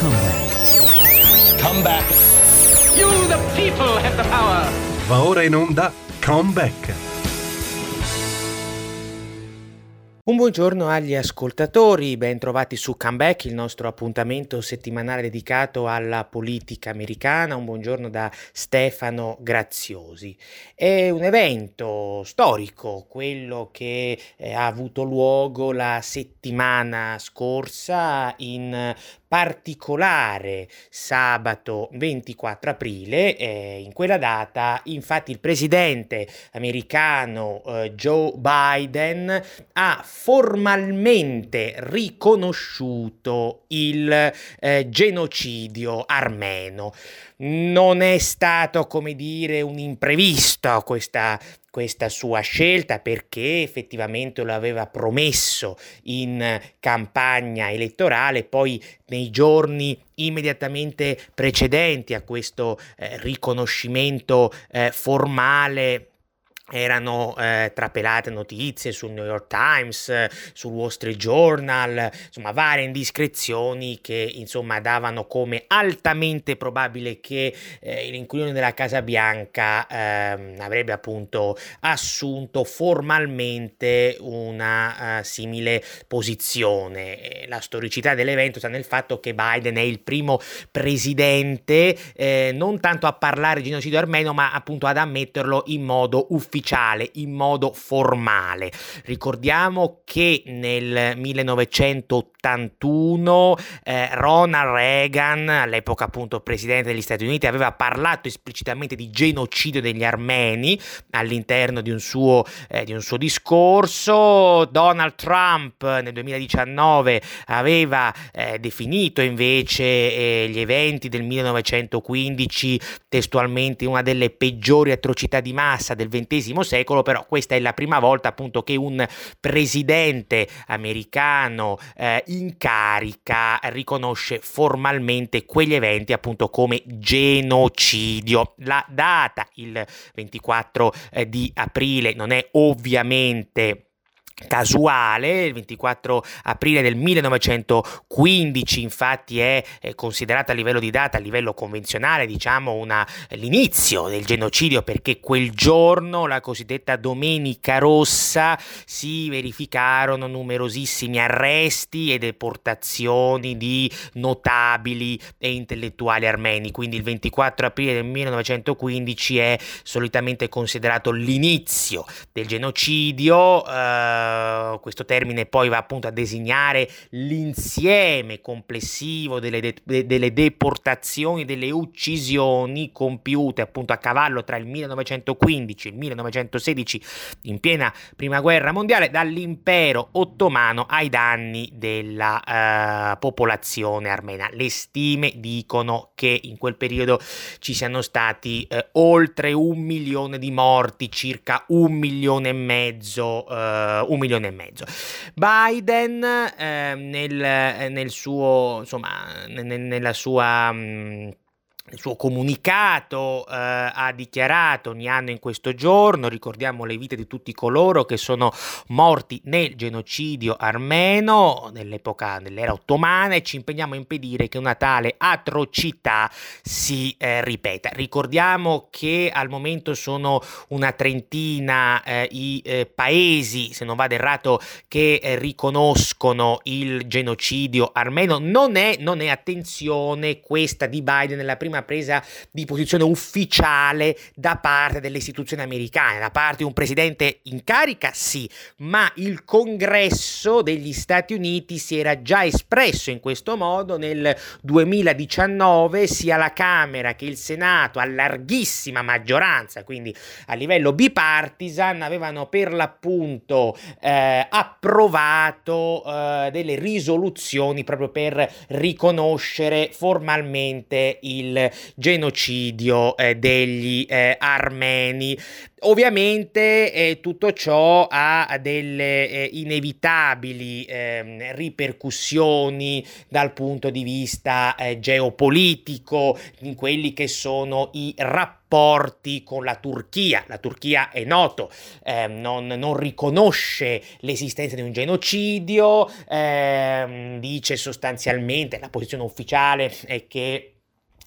Comeback. Comeback. You, the people, have the power. Va ora in onda Comeback. Un buongiorno agli ascoltatori, ben trovati su Comeback, il nostro appuntamento settimanale dedicato alla politica americana. Un buongiorno da Stefano Graziosi. È un evento storico, quello che eh, ha avuto luogo la settimana scorsa in particolare sabato 24 aprile. Eh, in quella data, infatti, il presidente americano eh, Joe Biden ha formalmente riconosciuto il eh, genocidio armeno. Non è stato, come dire, un imprevisto questa, questa sua scelta perché effettivamente lo aveva promesso in campagna elettorale, poi nei giorni immediatamente precedenti a questo eh, riconoscimento eh, formale erano eh, trapelate notizie sul New York Times, eh, sul Wall Street Journal, insomma varie indiscrezioni che insomma davano come altamente probabile che eh, l'inquilino della Casa Bianca ehm, avrebbe appunto assunto formalmente una uh, simile posizione. La storicità dell'evento sta nel fatto che Biden è il primo presidente eh, non tanto a parlare di genocidio armeno ma appunto ad ammetterlo in modo ufficiale ufficiale, in modo formale. Ricordiamo che nel 1981 eh, Ronald Reagan, all'epoca appunto presidente degli Stati Uniti, aveva parlato esplicitamente di genocidio degli armeni all'interno di un suo, eh, di un suo discorso. Donald Trump nel 2019 aveva eh, definito invece eh, gli eventi del 1915 testualmente una delle peggiori atrocità di massa del XX secolo, però questa è la prima volta appunto che un presidente americano eh, in carica riconosce formalmente quegli eventi appunto come genocidio. La data, il 24 eh, di aprile, non è ovviamente casuale, il 24 aprile del 1915 infatti è, considerata a livello di data, a livello convenzionale, diciamo una, l'inizio del genocidio perché quel giorno, la cosiddetta Domenica Rossa, si verificarono numerosissimi arresti e deportazioni di notabili e intellettuali armeni, quindi il 24 aprile del 1915 è solitamente considerato l'inizio del genocidio. Eh, eh, questo termine poi va appunto a designare l'insieme complessivo delle, de- delle deportazioni, delle uccisioni compiute appunto a cavallo tra il 1915 e il 1916 in piena prima guerra mondiale dall'impero ottomano ai danni della uh, popolazione armena. Le stime dicono che in quel periodo ci siano stati uh, oltre un milione di morti, circa un milione e mezzo, uh, un milione e mezzo. Biden eh, nel, nel, suo, insomma, nel, nella sua... Mh, il suo comunicato eh, ha dichiarato ogni anno in questo giorno, ricordiamo le vite di tutti coloro che sono morti nel genocidio armeno nell'epoca dell'era ottomana e ci impegniamo a impedire che una tale atrocità si eh, ripeta. Ricordiamo che al momento sono una trentina eh, i eh, paesi, se non vado errato, che eh, riconoscono il genocidio armeno. Non è, non è attenzione questa di Biden nella prima presa di posizione ufficiale da parte delle istituzioni americane, da parte di un presidente in carica, sì, ma il congresso degli Stati Uniti si era già espresso in questo modo nel 2019, sia la Camera che il Senato a larghissima maggioranza, quindi a livello bipartisan, avevano per l'appunto eh, approvato eh, delle risoluzioni proprio per riconoscere formalmente il il genocidio eh, degli eh, armeni. Ovviamente eh, tutto ciò ha delle eh, inevitabili eh, ripercussioni dal punto di vista eh, geopolitico in quelli che sono i rapporti con la Turchia. La Turchia è noto, eh, non, non, riconosce l'esistenza di un genocidio, eh, dice sostanzialmente la posizione ufficiale è che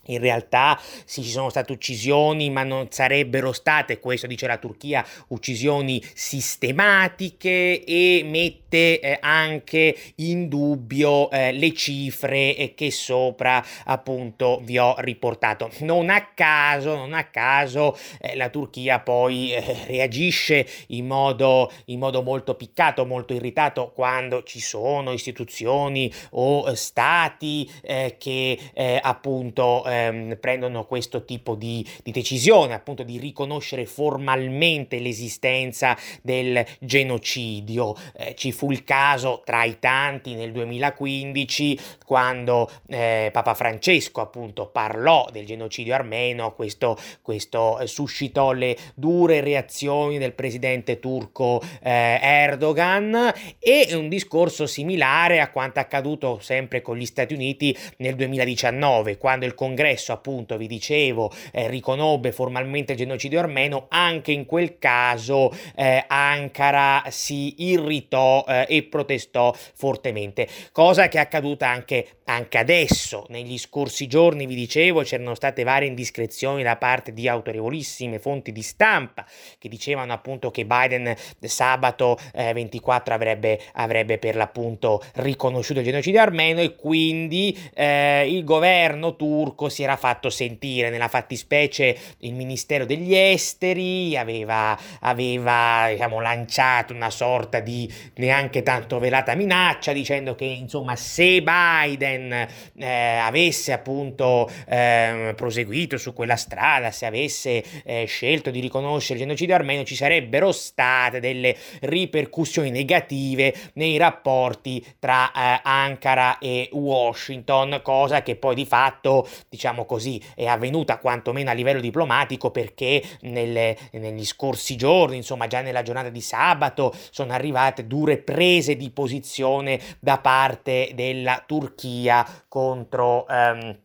in realtà sì, ci sono state uccisioni, ma non sarebbero state, questo dice la Turchia, uccisioni sistematiche e mette eh, anche in dubbio eh, le cifre eh, che sopra appunto vi ho riportato. Non a caso, non a caso eh, la Turchia poi eh, reagisce in modo, in modo molto piccato, molto irritato quando ci sono istituzioni o stati che appunto ehm, prendono questo tipo di, di, decisione, appunto di riconoscere formalmente l'esistenza del genocidio. Eh, ci fu il caso tra i tanti nel 2015 quando eh, Papa Francesco appunto parlò del genocidio armeno, questo, questo eh, suscitò le dure reazioni del presidente turco eh, Erdogan e un discorso similare a quanto accaduto sempre con gli Stati Uniti nel 2019 quando il congresso congresso, appunto, vi dicevo, eh, riconobbe formalmente il genocidio armeno, anche in quel caso eh, Ankara si irritò eh, e protestò fortemente, cosa che è accaduta anche, anche adesso. Negli scorsi giorni, vi dicevo, c'erano state varie indiscrezioni da parte di autorevolissime fonti di stampa che dicevano appunto che Biden sabato 24 eh, avrebbe, avrebbe per l'appunto riconosciuto il genocidio armeno e quindi eh, il governo turco si era fatto sentire, nella fattispecie il Ministero degli Esteri aveva, aveva diciamo, lanciato una sorta di neanche tanto velata minaccia dicendo che insomma se Biden eh, avesse appunto eh, proseguito su quella strada, se avesse eh, scelto di riconoscere il genocidio armeno ci sarebbero state delle ripercussioni negative nei rapporti tra eh, Ankara e Washington, cosa che poi di fatto diciamo diciamo così, è avvenuta quantomeno a livello diplomatico perché nelle, negli scorsi giorni, insomma già nella giornata di sabato, sono arrivate dure prese di posizione da parte della Turchia contro... Um,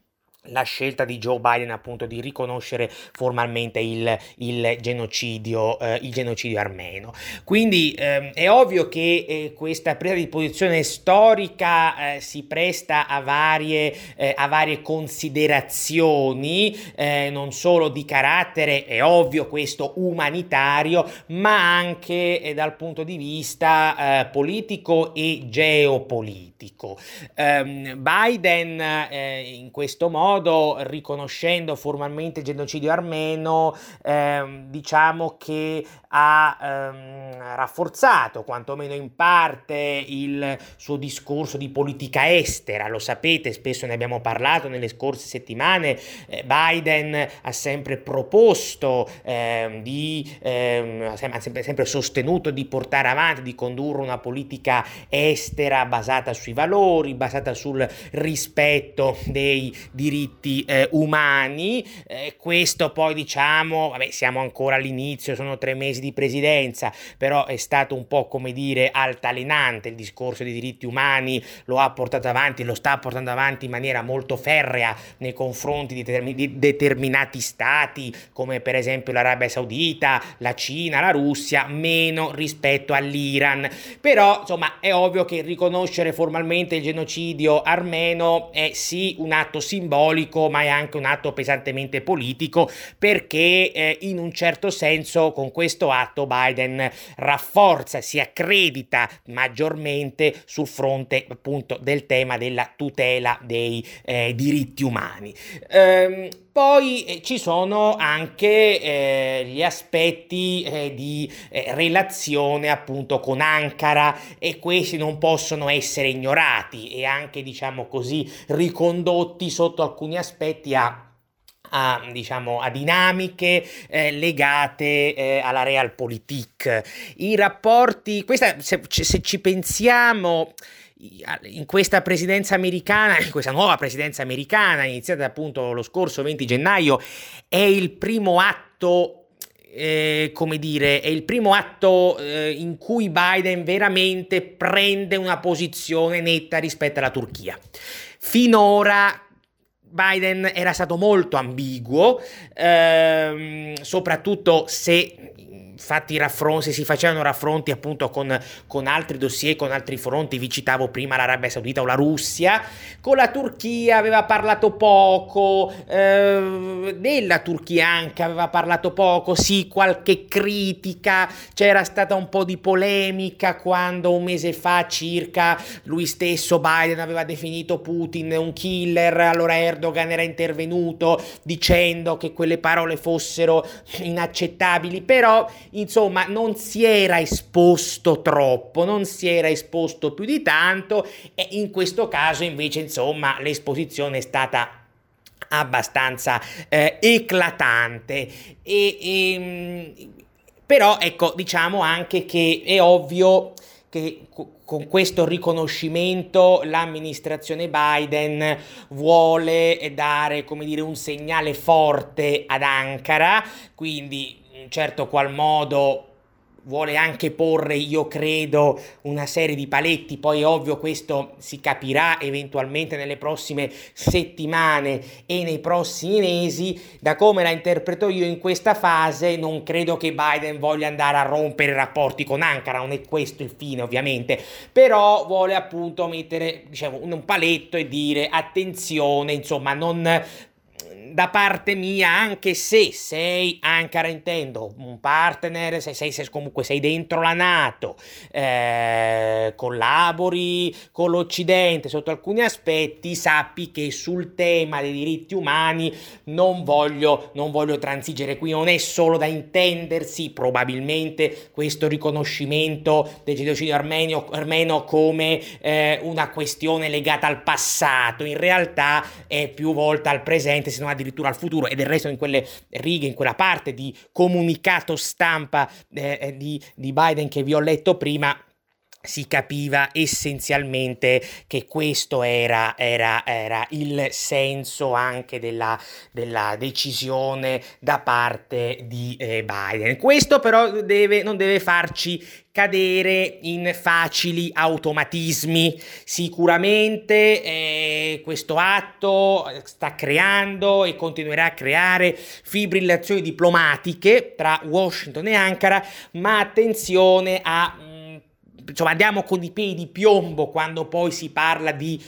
la scelta di Joe Biden appunto di riconoscere formalmente il, il, genocidio, eh, il genocidio armeno. Quindi eh, è ovvio che eh, questa presa di posizione storica eh, si presta a varie, eh, a varie considerazioni, eh, non solo di carattere, è ovvio questo umanitario, ma anche dal punto di vista politico e geopolitico. Um, Biden in questo modo modo, riconoscendo formalmente il genocidio armeno, ehm, diciamo che ha ehm, rafforzato, quantomeno in parte, il suo discorso di politica estera. Lo sapete, spesso ne abbiamo parlato nelle scorse settimane. Eh, Biden ha sempre proposto ehm, di, ehm, ha sempre, sempre sostenuto di portare avanti, di condurre una politica estera basata sui valori, basata sul rispetto dei diritti diritti eh, umani. Eh, questo poi diciamo, vabbè, siamo ancora all'inizio, sono tre mesi di presidenza, però è stato un po' come dire altalenante il discorso dei diritti umani, lo ha portato avanti, lo sta portando avanti in maniera molto ferrea nei confronti di, determin- di determinati stati, come per esempio l'Arabia Saudita, la Cina, la Russia, meno rispetto all'Iran. Però, insomma, è ovvio che riconoscere formalmente il genocidio armeno è sì un atto simbolico simbolico ma è anche un atto pesantemente politico perché eh, in un certo senso con questo atto Biden rafforza, si accredita maggiormente sul fronte appunto del tema della tutela dei eh, diritti umani. Ehm, poi eh, ci sono anche eh, gli aspetti eh, di eh, relazione appunto con Ankara e questi non possono essere ignorati e anche diciamo così ricondotti sotto alcuni aspetti a a, diciamo, a dinamiche eh, legate eh, alla realpolitik. I rapporti, questa, se, se ci pensiamo, in questa presidenza americana, in questa nuova presidenza americana, iniziata appunto lo scorso 20 gennaio, è il primo atto eh, come dire, è il primo atto eh, in cui Biden veramente prende una posizione netta rispetto alla Turchia. Finora Biden era stato molto ambiguo, ehm, soprattutto se fatti raffronti, si facevano raffronti appunto con, con, altri dossier, con altri fronti, vi citavo prima l'Arabia Saudita o la Russia, con la Turchia aveva parlato poco, eh, della Turchia anche aveva parlato poco, sì qualche critica, c'era stata un po' di polemica quando un mese fa circa lui stesso Biden aveva definito Putin un killer, allora Erdogan era intervenuto dicendo che quelle parole fossero inaccettabili, però insomma non si era esposto troppo, non si era esposto più di tanto e in questo caso invece insomma l'esposizione è stata abbastanza eh, eclatante. E, e, ehm, però ecco diciamo anche che è ovvio che con questo riconoscimento l'amministrazione Biden vuole dare come dire un segnale forte ad Ankara quindi in certo qual modo vuole anche porre, io credo, una serie di paletti, poi ovvio questo si capirà eventualmente nelle prossime settimane e nei prossimi mesi, da come la interpreto io in questa fase non credo che Biden voglia andare a rompere i rapporti con Ankara, non è questo il fine ovviamente, però vuole appunto mettere diciamo, un paletto e dire attenzione, insomma non da parte mia, anche se sei Ankara intendo, un partner, se sei, se comunque sei dentro la Nato, eh, collabori con l'Occidente sotto alcuni aspetti, sappi che sul tema dei diritti umani non voglio, non voglio transigere. Qui non è solo da intendersi probabilmente questo riconoscimento del genocidio armenio, armeno come eh, una questione legata al passato, in realtà è più volta al presente, se non addirittura addirittura al futuro e del resto in quelle righe, in quella parte di comunicato stampa eh, eh, di, di Biden che vi ho letto prima, si capiva essenzialmente che questo era, era, era il senso anche della, della, decisione da parte di eh, Biden. Questo però deve, non deve farci cadere in facili automatismi. Sicuramente eh, questo atto sta creando e continuerà a creare fibrillazioni diplomatiche tra Washington e Ankara, ma attenzione a insomma, andiamo con i piedi di piombo quando poi si parla di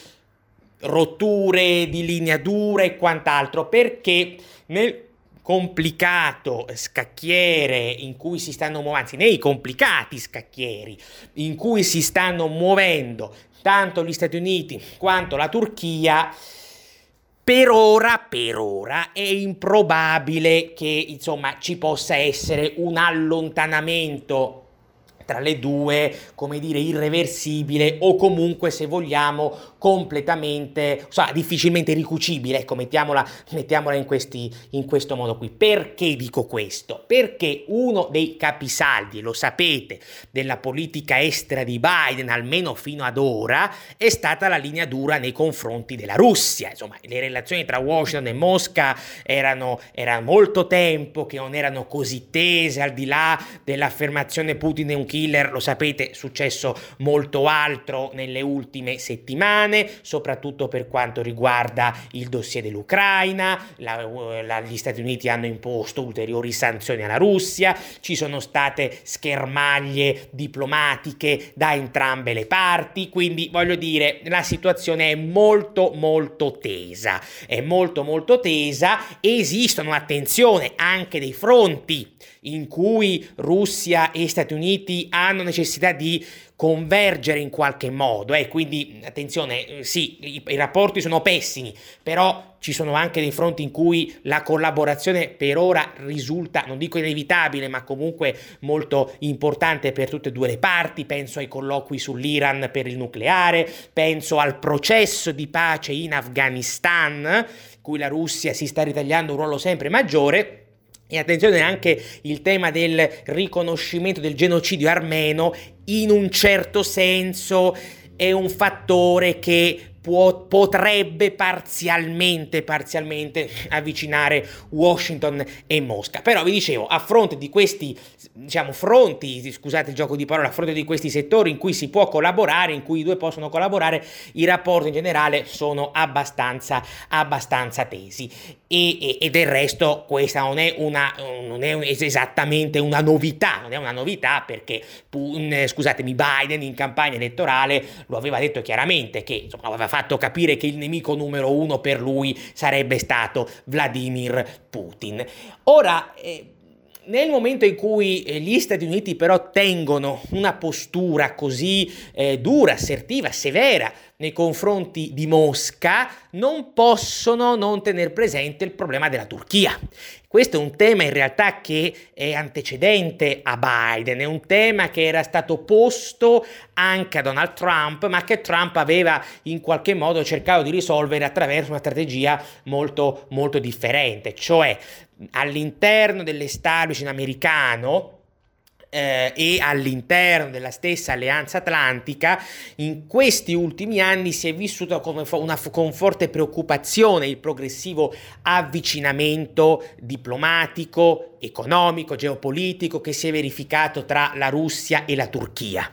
rotture, di linea dura e quant'altro, perché nel complicato scacchiere in cui si stanno muovendo, anzi nei complicati scacchieri in cui si stanno muovendo tanto gli Stati Uniti quanto la Turchia, per ora, per ora è improbabile che insomma ci possa essere un allontanamento tra le due, come dire, irreversibile o comunque, se vogliamo, completamente, so, difficilmente ricucibile, ecco, mettiamola, mettiamola in, questi, in questo modo qui. Perché dico questo? Perché uno dei capisaldi, lo sapete, della politica estera di Biden, almeno fino ad ora, è stata la linea dura nei confronti della Russia. Insomma, le relazioni tra Washington e Mosca erano, era molto tempo che non erano così tese, al di là dell'affermazione Putin è un killer, lo sapete, è successo molto altro nelle ultime settimane, soprattutto per quanto riguarda il dossier dell'Ucraina, la, la, gli Stati Uniti hanno imposto ulteriori sanzioni alla Russia, ci sono state schermaglie diplomatiche da entrambe le parti, quindi voglio dire, la situazione è molto molto tesa, è molto molto tesa, esistono, attenzione, anche dei fronti in cui Russia e Stati Uniti hanno necessità di convergere in qualche modo. Eh. Quindi attenzione, eh, sì, i, i, rapporti sono pessimi, però ci sono anche dei fronti in cui la collaborazione per ora risulta, non dico inevitabile, ma comunque molto importante per tutte e due le parti. Penso ai colloqui sull'Iran per il nucleare, penso al processo di pace in Afghanistan, in cui la Russia si sta ritagliando un ruolo sempre maggiore. E attenzione anche il tema del riconoscimento del genocidio armeno in un certo senso è un fattore che può, potrebbe parzialmente, parzialmente avvicinare Washington e Mosca. Però vi dicevo, a fronte di questi diciamo, fronti, scusate il gioco di parole, a fronte di questi settori in cui si può collaborare, in cui i due possono collaborare, i rapporti in generale sono abbastanza, abbastanza tesi. E, e, e del resto questa non è, una, non è esattamente una novità, non è una novità perché, scusatemi, Biden in campagna elettorale lo aveva detto chiaramente che insomma, aveva fatto capire che il nemico numero uno per lui sarebbe stato Vladimir Putin. Ora, eh, nel momento in cui eh, gli Stati Uniti però tengono una postura così eh, dura, assertiva, severa nei confronti di Mosca, non possono non tenere presente il problema della Turchia. Questo è un tema in realtà che è antecedente a Biden, è un tema che era stato posto anche a Donald Trump, ma che Trump aveva in qualche modo cercato di risolvere attraverso una strategia molto, molto differente, cioè all'interno dell'establishment americano eh, e all'interno della stessa alleanza atlantica, in questi ultimi anni si è vissuto come una, con forte preoccupazione il progressivo avvicinamento diplomatico, economico, geopolitico che si è verificato tra la Russia e la Turchia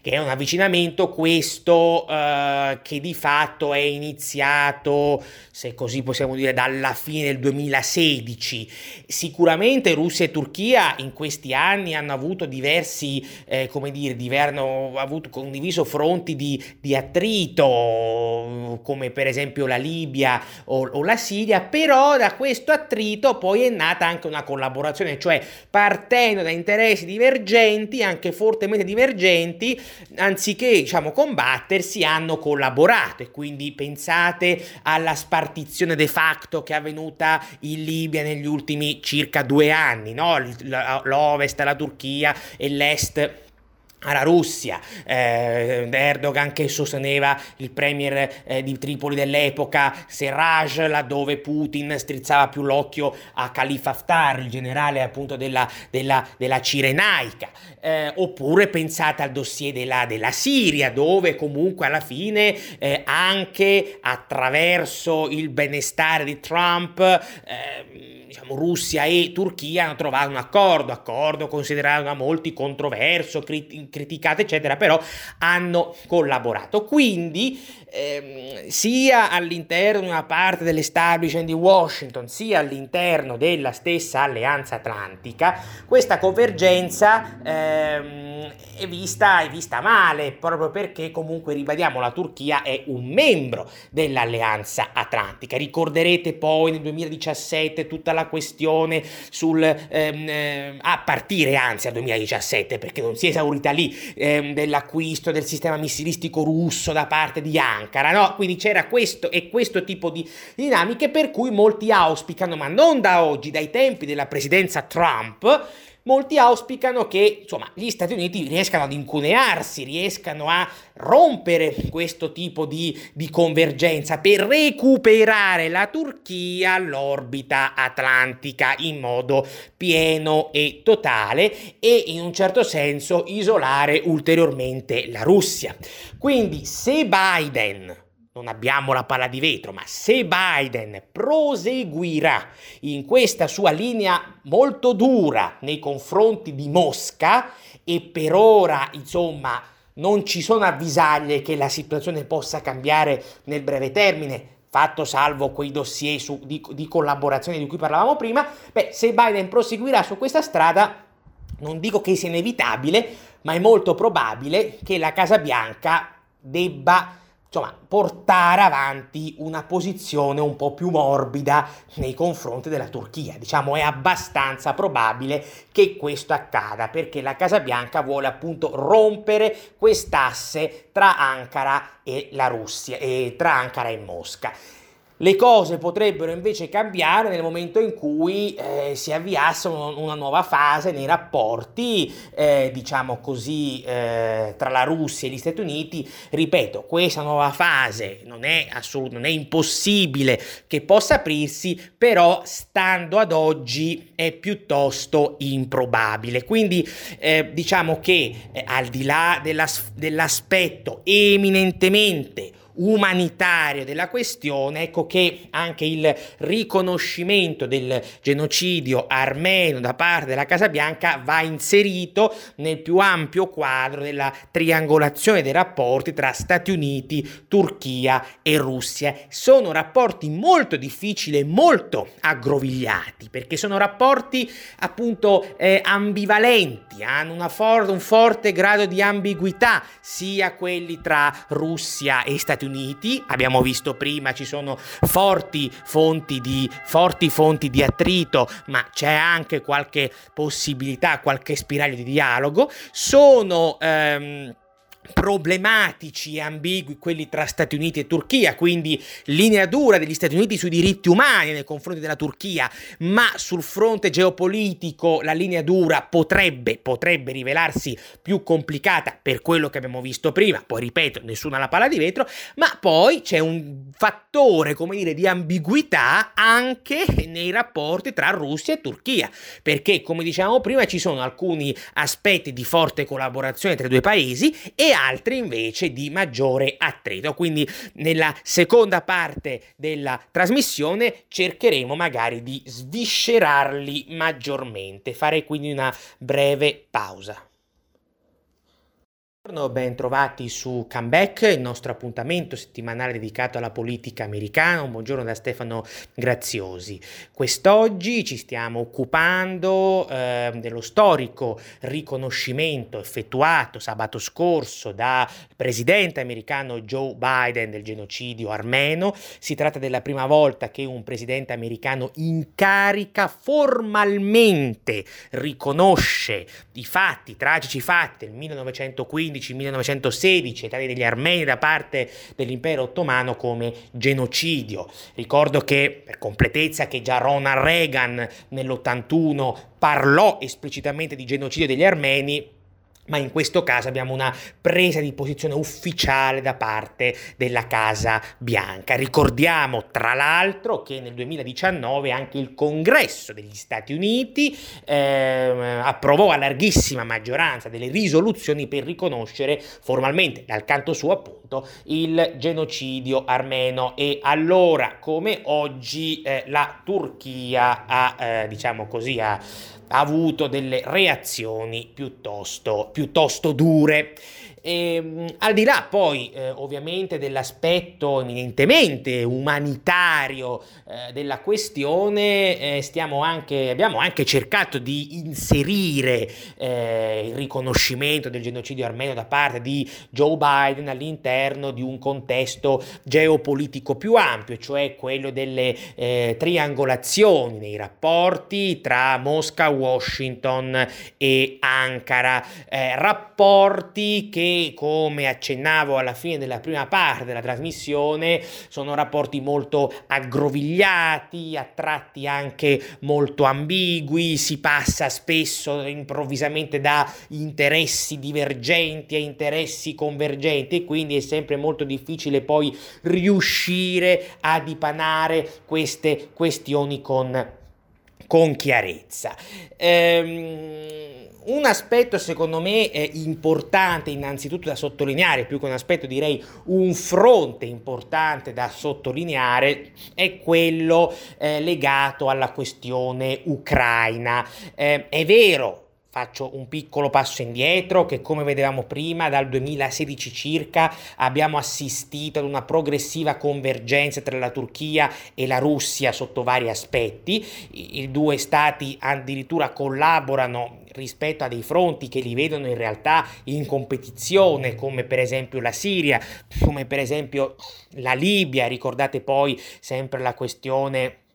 che è un avvicinamento questo eh, che di fatto è iniziato, se così possiamo dire, dalla fine del 2016. Sicuramente Russia e Turchia in questi anni hanno avuto diversi, eh, come dire, hanno avuto condiviso fronti di, di, attrito, come per esempio la Libia o, o la Siria, però da questo attrito poi è nata anche una collaborazione, cioè partendo da interessi divergenti, anche fortemente divergenti, anziché diciamo, combattersi hanno collaborato e quindi pensate alla spartizione de facto che è avvenuta in Libia negli ultimi circa due anni, no? l'ovest, la Turchia e l'est alla Russia, eh, Erdogan che sosteneva il premier eh, di Tripoli dell'epoca, Serraj laddove Putin strizzava più l'occhio a Khalifa Haftar, il generale appunto della, della, della Cirenaica, eh, oppure pensate al dossier della, della, Siria dove comunque alla fine eh, anche attraverso il benestare di Trump eh, diciamo, Russia e Turchia hanno trovato un accordo, accordo considerato da molti controverso, crit- criticato, eccetera, però hanno collaborato. Quindi ehm, sia all'interno di una parte dell'establishment di Washington, sia all'interno della stessa alleanza atlantica, questa convergenza ehm, è, vista, è vista male, proprio perché comunque ribadiamo la Turchia è un membro dell'alleanza atlantica. Ricorderete poi nel 2017 tutta la questione sul ehm, eh, a partire anzi dal 2017 perché non si è esaurita lì ehm, dell'acquisto del sistema missilistico russo da parte di Ankara, no? Quindi c'era questo e questo tipo di dinamiche per cui molti auspicano, ma non da oggi, dai tempi della presidenza Trump, molti auspicano che insomma, gli Stati Uniti riescano ad incunearsi, riescano a rompere questo tipo di, di convergenza per recuperare la Turchia all'orbita atlantica in modo pieno e totale e in un certo senso isolare ulteriormente la Russia. Quindi se Biden non abbiamo la palla di vetro, ma se Biden proseguirà in questa sua linea molto dura nei confronti di Mosca e per ora, insomma, non ci sono avvisaglie che la situazione possa cambiare nel breve termine, fatto salvo quei dossier su, di, di collaborazione di cui parlavamo prima, beh, se Biden proseguirà su questa strada, non dico che sia inevitabile, ma è molto probabile che la Casa Bianca debba insomma, portare avanti una posizione un po' più morbida nei confronti della Turchia. Diciamo è abbastanza probabile che questo accada perché la Casa Bianca vuole appunto rompere quest'asse tra Ankara e la Russia, e tra Ankara e Mosca. Le cose potrebbero invece cambiare nel momento in cui eh, si avviasse una nuova fase nei rapporti, eh, diciamo così, eh, tra la Russia e gli Stati Uniti. Ripeto, questa nuova fase non è assolutamente non è impossibile che possa aprirsi, però stando ad oggi è piuttosto improbabile. Quindi eh, diciamo che eh, al di là della, dell'aspetto eminentemente umanitario della questione, ecco che anche il riconoscimento del genocidio armeno da parte della Casa Bianca va inserito nel più ampio quadro della triangolazione dei rapporti tra Stati Uniti, Turchia e Russia. Sono rapporti molto difficili e molto aggrovigliati perché sono rapporti appunto eh, ambivalenti, hanno for- un forte grado di ambiguità sia quelli tra Russia e Stati Uniti Uniti, abbiamo visto prima ci sono forti fonti di, forti fonti di attrito, ma c'è anche qualche possibilità, qualche spiraglio di dialogo, sono... Ehm, problematici e ambigui quelli tra Stati Uniti e Turchia, quindi linea dura degli Stati Uniti sui diritti umani nei confronti della Turchia, ma sul fronte geopolitico la linea dura potrebbe, potrebbe rivelarsi più complicata per quello che abbiamo visto prima, poi ripeto, nessuno ha la palla di vetro, ma poi c'è un fattore, come dire, di ambiguità anche nei rapporti tra Russia e Turchia, perché come dicevamo prima ci sono alcuni aspetti di forte collaborazione tra i due paesi e altri invece di maggiore attrito. Quindi nella seconda parte della trasmissione cercheremo magari di sviscerarli maggiormente. Farei quindi una breve pausa. Ben trovati su Comeback, il nostro appuntamento settimanale dedicato alla politica americana. Un buongiorno da Stefano Graziosi. Quest'oggi ci stiamo occupando eh, dello storico riconoscimento effettuato sabato scorso dal presidente americano Joe Biden del genocidio armeno. Si tratta della prima volta che un presidente americano in carica formalmente riconosce i fatti, i tragici fatti del 1915 1916 età degli armeni da parte dell'impero ottomano come genocidio. Ricordo che, per completezza, che già Ronald Reagan nell'81 parlò esplicitamente di genocidio degli armeni ma in questo caso abbiamo una presa di posizione ufficiale da parte della Casa Bianca. Ricordiamo tra l'altro che nel 2019 anche il Congresso degli Stati Uniti eh, approvò a larghissima maggioranza delle risoluzioni per riconoscere formalmente dal canto suo appunto il genocidio armeno e allora come oggi eh, la Turchia ha eh, diciamo così ha ha avuto delle reazioni piuttosto, piuttosto dure. E, ehm, al di là poi eh, ovviamente dell'aspetto eminentemente umanitario eh, della questione, eh, anche, abbiamo anche cercato di inserire eh, il riconoscimento del genocidio armeno da parte di Joe Biden all'interno di un contesto geopolitico più ampio, cioè quello delle eh, triangolazioni nei rapporti tra Mosca, Washington e Ankara, eh, rapporti che come accennavo alla fine della prima parte della trasmissione, sono rapporti molto aggrovigliati, a tratti anche molto ambigui, si passa spesso improvvisamente da interessi divergenti a interessi convergenti e quindi è sempre molto difficile poi riuscire a dipanare queste questioni con, con chiarezza. Ehm, un aspetto secondo me importante innanzitutto da sottolineare, più che un aspetto direi un fronte importante da sottolineare, è quello eh, legato alla questione ucraina. Eh, è vero, Faccio un piccolo passo indietro che come vedevamo prima dal 2016 circa abbiamo assistito ad una progressiva convergenza tra la Turchia e la Russia sotto vari aspetti. I due stati addirittura collaborano rispetto a dei fronti che li vedono in realtà in competizione come per esempio la Siria, come per esempio la Libia, ricordate poi sempre la questione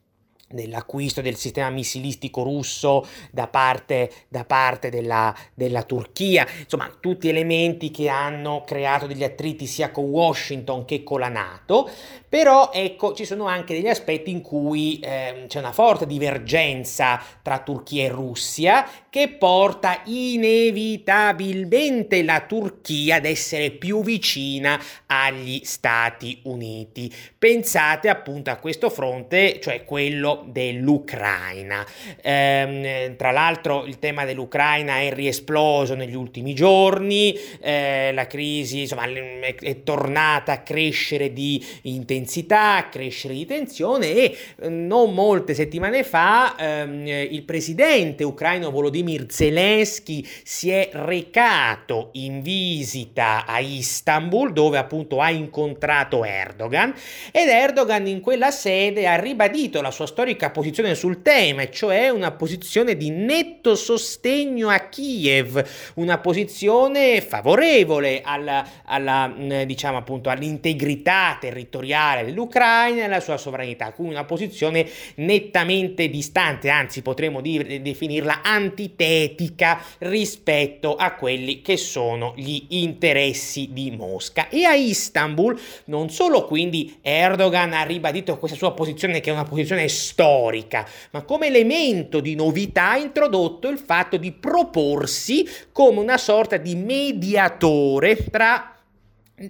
dell'acquisto del sistema missilistico russo da parte, da parte della, della, Turchia, insomma tutti elementi che hanno creato degli attriti sia con Washington che con la Nato, però ecco ci sono anche degli aspetti in cui eh, c'è una forte divergenza tra Turchia e Russia che porta inevitabilmente la Turchia ad essere più vicina agli Stati Uniti. Pensate appunto a questo fronte, cioè quello dell'Ucraina. Eh, tra l'altro il tema dell'Ucraina è riesploso negli ultimi giorni, eh, la crisi insomma, è, è, tornata a crescere di intensità, a crescere di tensione e eh, non molte settimane fa ehm, il presidente ucraino Volodymyr Zelensky si è recato in visita a Istanbul dove appunto ha incontrato Erdogan ed Erdogan in quella sede ha ribadito la sua storia storica posizione sul tema, cioè una posizione di netto sostegno a Kiev, una posizione favorevole alla, alla, diciamo appunto, all'integrità territoriale dell'Ucraina e alla sua sovranità, quindi una posizione nettamente distante, anzi potremmo dire, definirla antitetica rispetto a quelli che sono gli interessi di Mosca. E a Istanbul non solo quindi Erdogan ha ribadito questa sua posizione che è una posizione storica, ma come elemento di novità ha introdotto il fatto di proporsi come una sorta di mediatore tra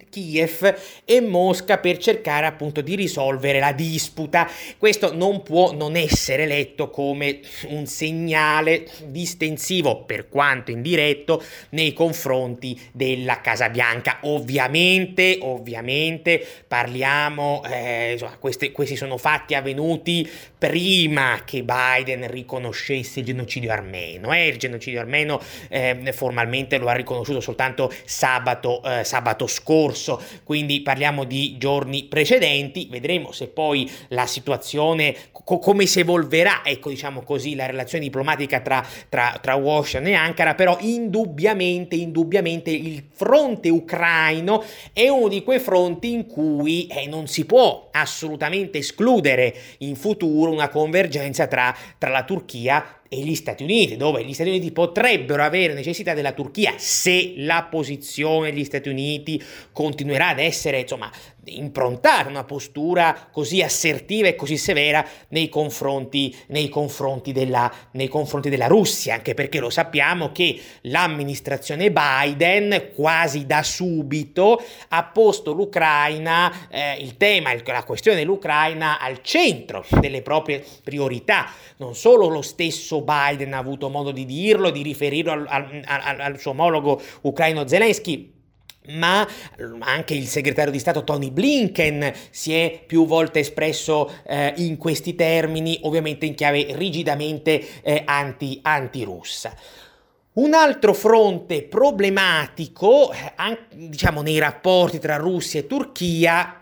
Kiev e Mosca per cercare appunto di risolvere la disputa. Questo non può non essere letto come un segnale distensivo, per quanto indiretto, nei confronti della Casa Bianca. Ovviamente, ovviamente parliamo, eh, insomma, questi, questi sono fatti avvenuti prima che Biden riconoscesse il genocidio armeno. Eh? Il genocidio armeno eh, formalmente lo ha riconosciuto soltanto sabato, eh, sabato scorso scorso, quindi parliamo di giorni precedenti, vedremo se poi la situazione, co- come si evolverà, ecco diciamo così, la relazione diplomatica tra, tra, tra Washington e Ankara, però indubbiamente, indubbiamente il fronte ucraino è uno di quei fronti in cui eh, non si può assolutamente escludere in futuro una convergenza tra, tra la Turchia e gli Stati Uniti, dove gli Stati Uniti potrebbero avere necessità della Turchia se la posizione degli Stati Uniti continuerà ad essere, insomma, improntata una postura così assertiva e così severa nei confronti, nei confronti, della, nei confronti della Russia, anche perché lo sappiamo che l'amministrazione Biden quasi da subito ha posto l'Ucraina, eh, il tema, la questione dell'Ucraina al centro delle proprie priorità. Non solo lo stesso Biden ha avuto modo di dirlo, di riferirlo al, al, al, al suo omologo ucraino Zelensky, ma anche il segretario di Stato Tony Blinken si è più volte espresso eh, in questi termini, ovviamente in chiave rigidamente eh, anti, anti-russa. Un altro fronte problematico, eh, anche, diciamo, nei rapporti tra Russia e Turchia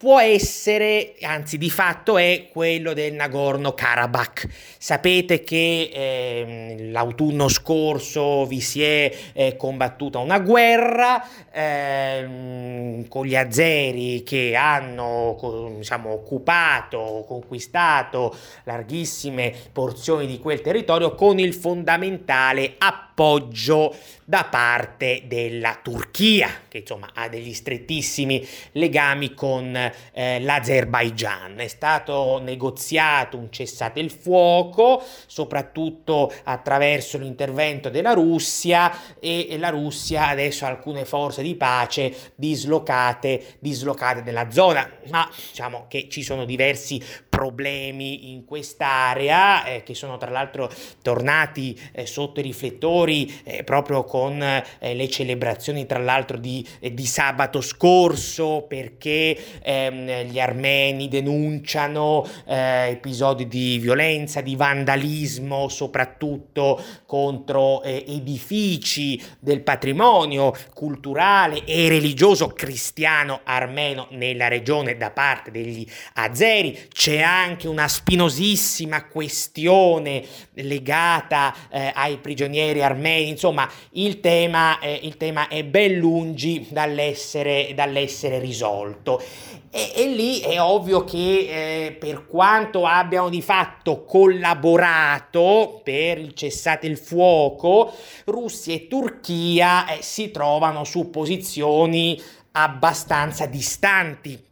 può essere, anzi di fatto è quello del Nagorno-Karabakh. Sapete che eh, l'autunno scorso vi si è eh, combattuta una guerra eh, con gli azeri che hanno diciamo, occupato, conquistato larghissime porzioni di quel territorio con il fondamentale appoggio da parte della Turchia, che insomma ha degli strettissimi legami con eh, l'Azerbaigian. È stato negoziato un cessate il fuoco, soprattutto attraverso l'intervento della Russia e la Russia adesso ha alcune forze di pace dislocate, dislocate nella zona, ma diciamo che ci sono diversi problemi in quest'area eh, che sono tra l'altro tornati eh, sotto i riflettori eh, proprio con con eh, le celebrazioni tra l'altro di, eh, di sabato scorso perché ehm, gli armeni denunciano eh, episodi di violenza, di vandalismo soprattutto contro eh, edifici del patrimonio culturale e religioso cristiano armeno nella regione da parte degli azeri. C'è anche una spinosissima questione legata eh, ai prigionieri armeni, insomma il tema, eh, il tema è ben lungi dall'essere, dall'essere risolto. E, e, lì è ovvio che eh, per quanto abbiano di fatto collaborato per il cessate il fuoco, Russia e Turchia eh, si trovano su posizioni abbastanza distanti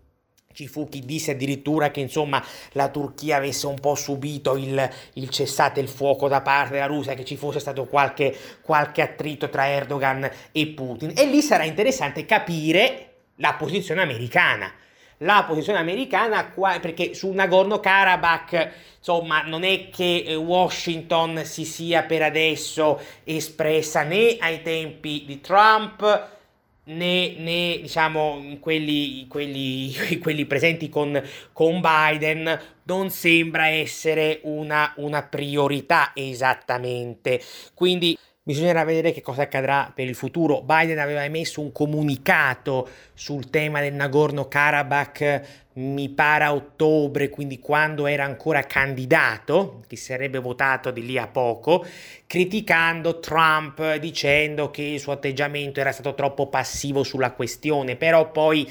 ci fu chi disse addirittura che insomma la Turchia avesse un po' subito il, il cessate il fuoco da parte della Russia, che ci fosse stato qualche, qualche attrito tra Erdogan e Putin. E lì sarà interessante capire la posizione americana la posizione americana perché sul Nagorno-Karabakh insomma non è che eh, Washington si sia per adesso espressa né ai tempi di Trump né, né diciamo quelli, quelli, quelli presenti con, con, Biden non sembra essere una, una priorità esattamente. Quindi Bisognerà vedere che cosa accadrà per il futuro. Biden aveva emesso un comunicato sul tema del Nagorno-Karabakh, mi pare a ottobre, quindi quando era ancora candidato, che sarebbe votato di lì a poco, criticando Trump dicendo che il suo atteggiamento era stato troppo passivo sulla questione, però poi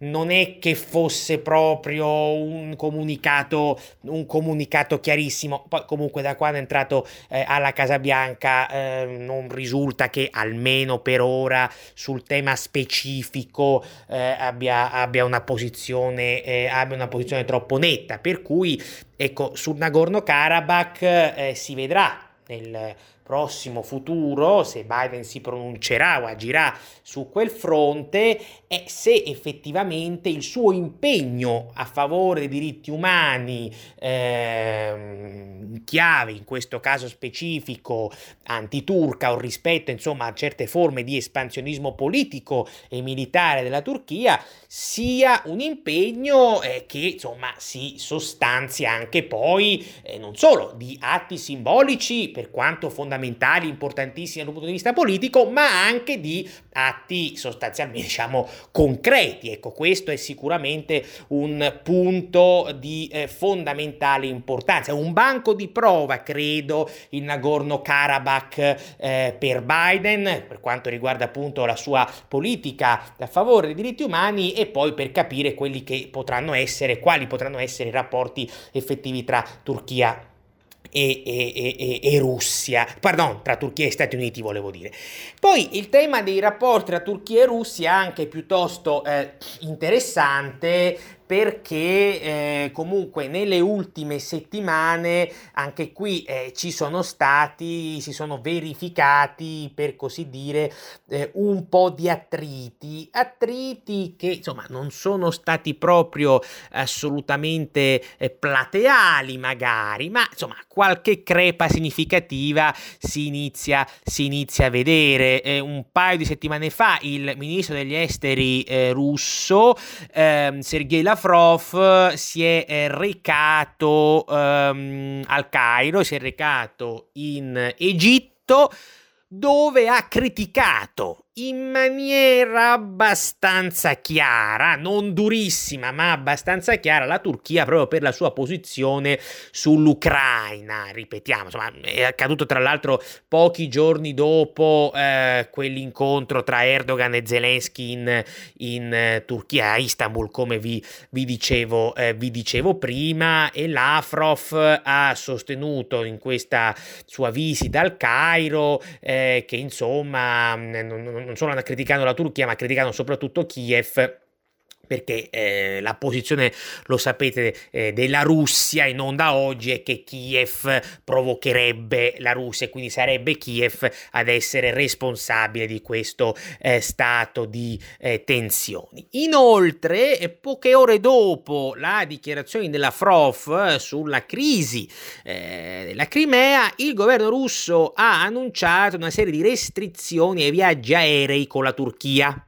non è che fosse proprio un comunicato, un comunicato chiarissimo. Poi comunque da quando è entrato eh, alla Casa Bianca eh, non risulta che almeno per ora sul tema specifico eh, abbia, abbia, una posizione, eh, abbia una posizione troppo netta. Per cui ecco, sul Nagorno-Karabakh eh, si vedrà nel prossimo futuro, se Biden si pronuncerà o agirà su quel fronte, è se effettivamente il suo impegno a favore dei diritti umani, eh, chiave in questo caso specifico antiturca o rispetto insomma a certe forme di espansionismo politico e militare della Turchia, sia un impegno eh, che insomma si sostanzia anche poi eh, non solo di atti simbolici per quanto fondamentali fondamentali, importantissimi dal punto di vista politico, ma anche di atti sostanzialmente, diciamo, concreti. Ecco, questo è sicuramente un punto di eh, fondamentale importanza. Un banco di prova, credo, il Nagorno-Karabakh eh, per Biden, per quanto riguarda appunto la sua politica a favore dei diritti umani e poi per capire quelli che potranno essere, quali potranno essere i rapporti effettivi tra Turchia e, e, e, e, Russia, pardon, tra Turchia e Stati Uniti volevo dire. Poi il tema dei rapporti tra Turchia e Russia è anche piuttosto eh, interessante perché eh, comunque nelle ultime settimane anche qui eh, ci sono stati, si sono verificati per così dire eh, un po' di attriti, attriti che insomma non sono stati proprio assolutamente eh, plateali magari, ma insomma qualche crepa significativa si inizia, si inizia a vedere. Eh, un paio di settimane fa il ministro degli esteri eh, russo ehm, Sergei Lavrov Lavrov si è eh, recato um, al Cairo, si è recato in Egitto dove ha criticato in maniera abbastanza chiara, non durissima, ma abbastanza chiara, la Turchia proprio per la sua posizione sull'Ucraina. Ripetiamo, insomma, è accaduto tra l'altro pochi giorni dopo eh, quell'incontro tra Erdogan e Zelensky in, in eh, Turchia, a Istanbul, come vi, vi, dicevo, eh, vi dicevo prima, e Lavrov ha sostenuto in questa sua visita al Cairo eh, che insomma non, non non solo criticando la Turchia, ma criticando soprattutto Kiev perché eh, la posizione, lo sapete, eh, della Russia e non da oggi è che Kiev provocherebbe la Russia e quindi sarebbe Kiev ad essere responsabile di questo eh, stato di eh, tensioni. Inoltre, eh, poche ore dopo la dichiarazione della FROF sulla crisi eh, della Crimea, il governo russo ha annunciato una serie di restrizioni ai viaggi aerei con la Turchia.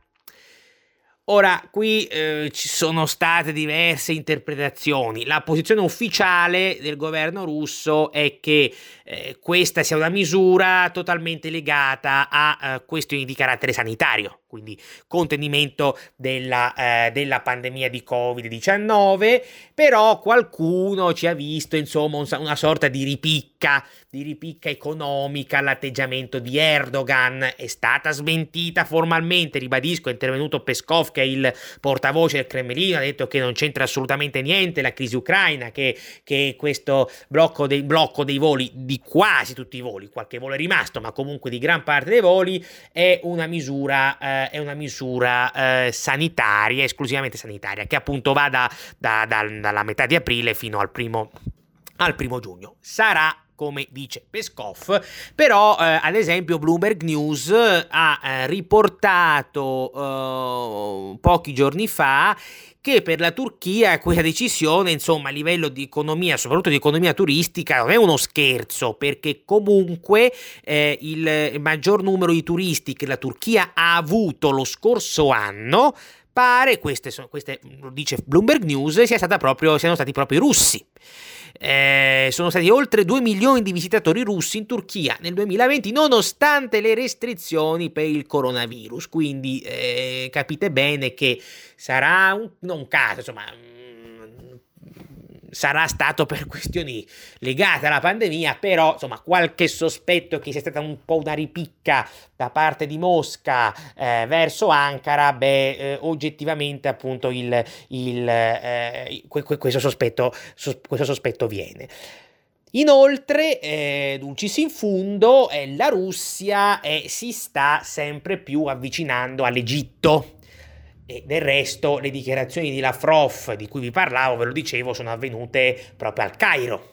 Ora, qui eh, ci sono state diverse interpretazioni. La posizione ufficiale del governo russo è che eh, questa sia una misura totalmente legata a eh, questioni di carattere sanitario quindi contenimento della, eh, della pandemia di Covid-19, però qualcuno ci ha visto insomma una sorta di ripicca, di ripicca economica all'atteggiamento di Erdogan, è stata smentita formalmente, ribadisco, è intervenuto Peskov che è il portavoce del Cremlino, ha detto che non c'entra assolutamente niente la crisi ucraina, che, che questo blocco dei, blocco dei voli, di quasi tutti i voli, qualche volo è rimasto, ma comunque di gran parte dei voli, è una misura... Eh, è una misura eh, sanitaria, esclusivamente sanitaria, che appunto va da, da, da, dalla metà di aprile fino al primo, al primo giugno. Sarà come dice Peskov, però eh, ad esempio Bloomberg News ha eh, riportato eh, pochi giorni fa che per la Turchia quella decisione, insomma, a livello di economia, soprattutto di economia turistica, non è uno scherzo, perché comunque eh, il maggior numero di turisti che la Turchia ha avuto lo scorso anno pare, queste, sono, queste lo dice Bloomberg News, sia proprio, siano stati proprio i russi. Eh, sono stati oltre 2 milioni di visitatori russi in Turchia nel 2020 nonostante le restrizioni per il coronavirus quindi eh, capite bene che sarà un, non caso insomma sarà stato per questioni legate alla pandemia, però insomma qualche sospetto che sia stata un po' una ripicca da parte di Mosca eh, verso Ankara, beh, eh, oggettivamente appunto il, il, eh, questo, sospetto, so, questo sospetto viene. Inoltre, eh, dulcis in fundo, eh, la Russia eh, si sta sempre più avvicinando all'Egitto. E del resto le dichiarazioni di Lavrov di cui vi parlavo, ve lo dicevo, sono avvenute proprio al Cairo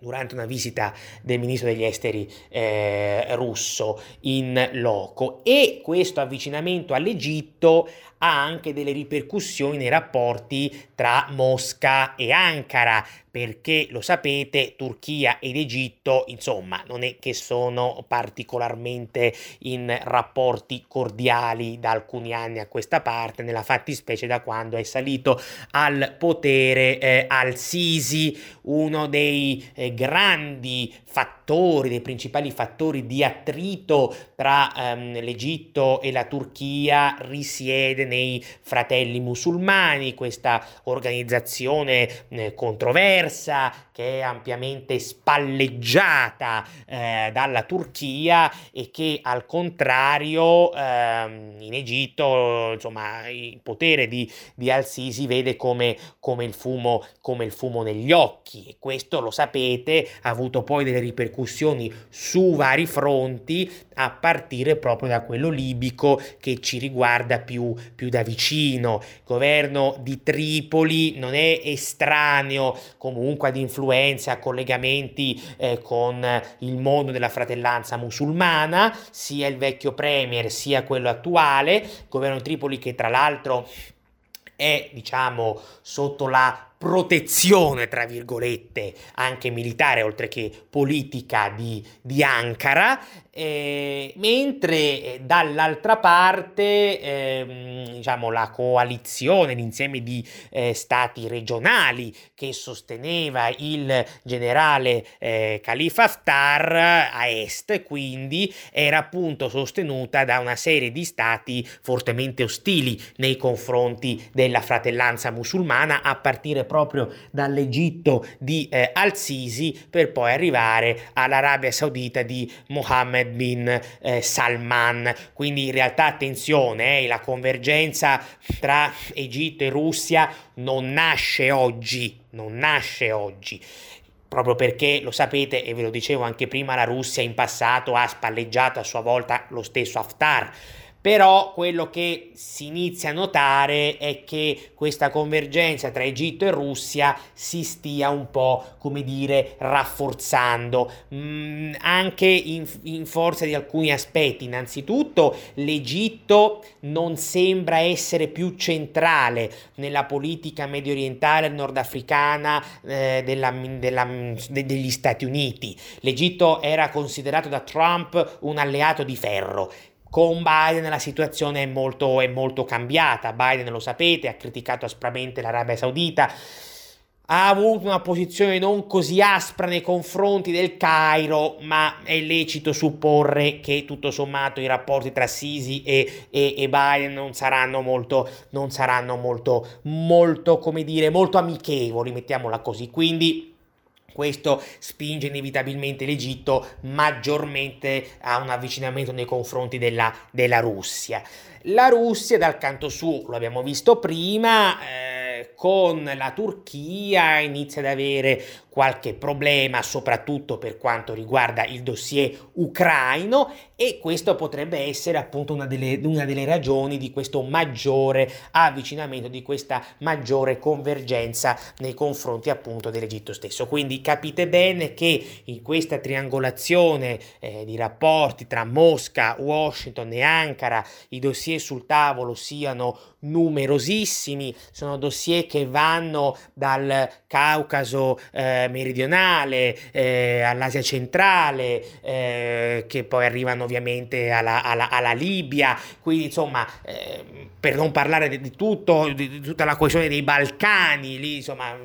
durante una visita del ministro degli esteri eh, russo in loco. E questo avvicinamento all'Egitto ha anche delle ripercussioni nei rapporti tra Mosca e Ankara perché lo sapete, Turchia ed Egitto, insomma, non è che sono particolarmente in rapporti cordiali da alcuni anni a questa parte, nella fattispecie da quando è salito al potere eh, al-Sisi, uno dei eh, grandi fattori, dei principali fattori di attrito tra ehm, l'Egitto e la Turchia risiede nei fratelli musulmani, questa organizzazione eh, controversa che è ampiamente spalleggiata eh, dalla Turchia e che al contrario ehm, in Egitto insomma il potere di, di Al-Sisi vede come, come, il fumo, come il fumo negli occhi e questo lo sapete ha avuto poi delle ripercussioni su vari fronti a partire proprio da quello libico che ci riguarda più, più da vicino. Il governo di Tripoli non è estraneo comunque ad influenze, a collegamenti eh, con il mondo della fratellanza musulmana, sia il vecchio premier sia quello attuale. Governo Tripoli che tra l'altro è diciamo sotto la protezione, tra virgolette, anche militare oltre che politica di, di Ankara, eh, mentre eh, dall'altra parte eh, diciamo, la coalizione, l'insieme di eh, stati regionali che sosteneva il generale eh, Khalifa Haftar a est, quindi era appunto sostenuta da una serie di stati fortemente ostili nei confronti della fratellanza musulmana a partire proprio dall'Egitto di eh, Al-Sisi per poi arrivare all'Arabia Saudita di Mohammed bin eh, Salman. Quindi in realtà attenzione, eh, la convergenza tra Egitto e Russia non nasce oggi, non nasce oggi proprio perché lo sapete e ve lo dicevo anche prima la Russia in passato ha spalleggiato a sua volta lo stesso Haftar però quello che si inizia a notare è che questa convergenza tra Egitto e Russia si stia un po', come dire, rafforzando, mm, anche in, in forza di alcuni aspetti. Innanzitutto l'Egitto non sembra essere più centrale nella politica medio orientale nordafricana eh, della, della, de, degli Stati Uniti. L'Egitto era considerato da Trump un alleato di ferro con Biden la situazione è molto, è molto cambiata. Biden, lo sapete, ha criticato aspramente l'Arabia Saudita. ha avuto una posizione non così aspra nei confronti del Cairo, ma è lecito supporre che tutto sommato i rapporti tra Sisi e, e, e Biden non saranno molto, non saranno molto, molto, come dire, molto amichevoli, mettiamola così. Quindi questo spinge inevitabilmente l'Egitto maggiormente a un avvicinamento nei confronti della, della Russia. La Russia, dal canto suo, lo abbiamo visto prima, eh, con la Turchia inizia ad avere qualche problema, soprattutto per quanto riguarda il dossier ucraino e questo potrebbe essere appunto una delle, una delle ragioni di questo maggiore avvicinamento, di questa maggiore convergenza nei confronti appunto dell'Egitto stesso. Quindi capite bene che in questa triangolazione eh, di rapporti tra Mosca, Washington e Ankara i dossier sul tavolo siano numerosissimi, sono dossier che vanno dal Caucaso eh, meridionale, eh, all'Asia centrale, eh, che poi arrivano ovviamente alla, alla, alla Libia, quindi insomma, eh, per non parlare di, di, tutto, di, di, tutta la questione dei Balcani, lì insomma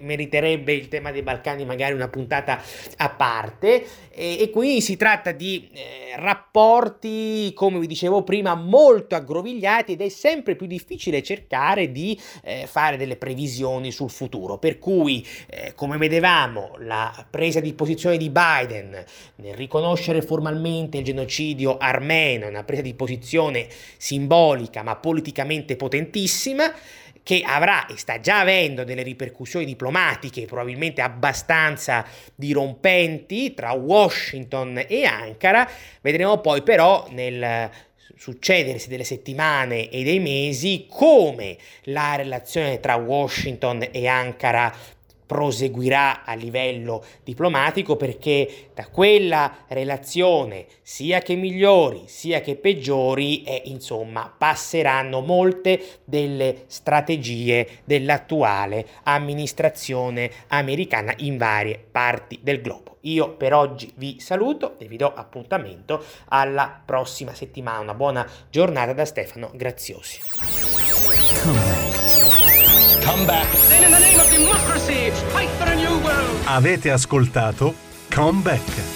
meriterebbe il tema dei Balcani magari una puntata a parte, e, e quindi si tratta di eh, rapporti, come vi dicevo prima, molto aggrovigliati ed è sempre più difficile cercare di eh, fare delle previsioni sul futuro, per cui eh, come vedevamo la presa di posizione di Biden nel riconoscere formalmente il genocidio armeno, una presa di posizione simbolica ma politicamente potentissima, che avrà e sta già avendo delle ripercussioni diplomatiche probabilmente abbastanza dirompenti tra Washington e Ankara. Vedremo poi però nel succedersi delle settimane e dei mesi come la relazione tra Washington e Ankara proseguirà a livello diplomatico perché da quella relazione sia che migliori sia che peggiori e insomma passeranno molte delle strategie dell'attuale amministrazione americana in varie parti del globo. Io per oggi vi saluto e vi do appuntamento alla prossima settimana. Una buona giornata da Stefano Graziosi. Comeback. Avete ascoltato Comeback.